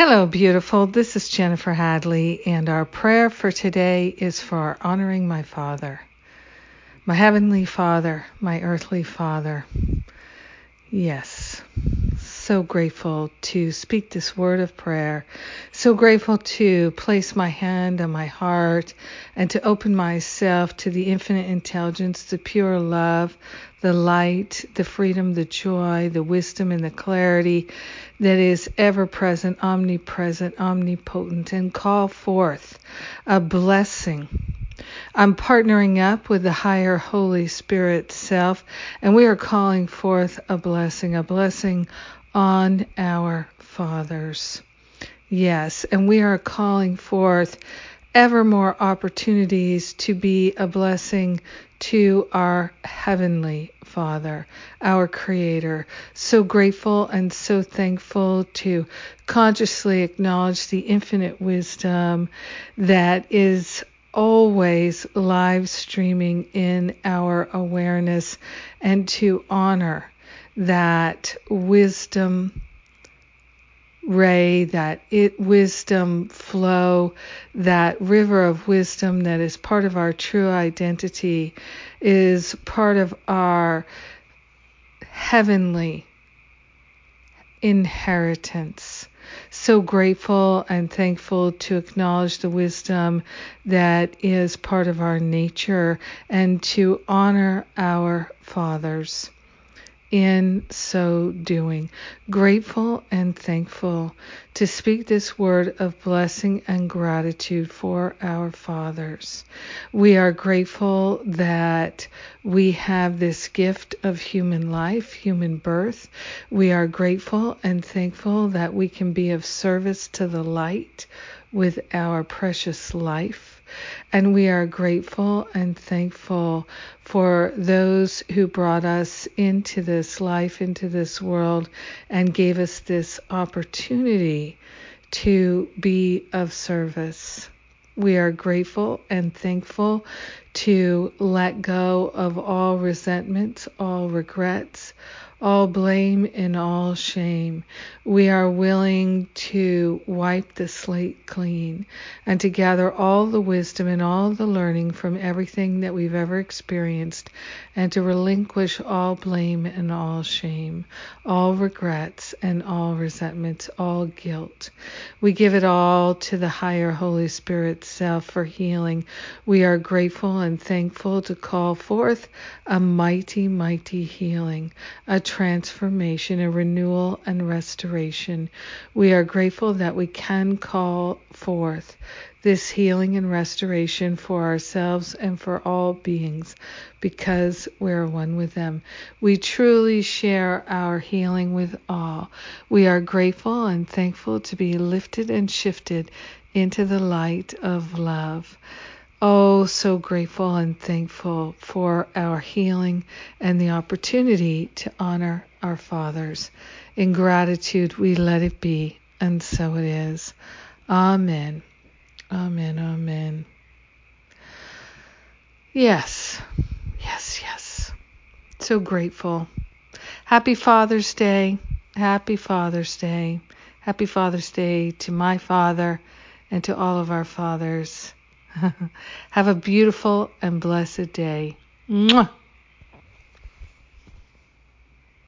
Hello, beautiful. This is Jennifer Hadley, and our prayer for today is for honoring my Father, my Heavenly Father, my earthly Father. Yes, so grateful to speak this word of prayer, so grateful to place my hand on my heart and to open myself to the infinite intelligence, the pure love, the light, the freedom, the joy, the wisdom, and the clarity that is ever present, omnipresent, omnipotent, and call forth a blessing. I'm partnering up with the higher Holy Spirit self, and we are calling forth a blessing, a blessing on our fathers. Yes, and we are calling forth ever more opportunities to be a blessing to our Heavenly Father, our Creator. So grateful and so thankful to consciously acknowledge the infinite wisdom that is always live streaming in our awareness and to honor that wisdom ray, that it wisdom flow, that river of wisdom that is part of our true identity, is part of our heavenly inheritance. So grateful and thankful to acknowledge the wisdom that is part of our nature and to honor our fathers in so doing. Grateful and thankful to speak this word of blessing and gratitude for our fathers. We are grateful that we have this gift of human life, human birth. We are grateful and thankful that we can be of service to the light with our precious life. And we are grateful and thankful for those who brought us into this life, into this world, and gave us this opportunity to be of service. We are grateful and thankful to let go of all resentments, all regrets, all blame and all shame. We are willing to wipe the slate clean and to gather all the wisdom and all the learning from everything that we've ever experienced and to relinquish all blame and all shame, all regrets and all resentments, all guilt. We give it all to the higher Holy Spirit self for healing. We are grateful and thankful to call forth a mighty, mighty healing, a transformation, a renewal and restoration. We are grateful that we can call forth this healing and restoration for ourselves and for all beings because we're one with them. We truly share our healing with all. We are grateful and thankful to be lifted and shifted into the light of love. Oh, so grateful and thankful for our healing and the opportunity to honor our fathers. In gratitude, we let it be, and so it is. Amen. Amen. Amen. Yes. Yes, yes. So grateful. Happy Father's Day. Happy Father's Day. Happy Father's Day to my father and to all of our fathers. Have a beautiful and blessed day. Mwah!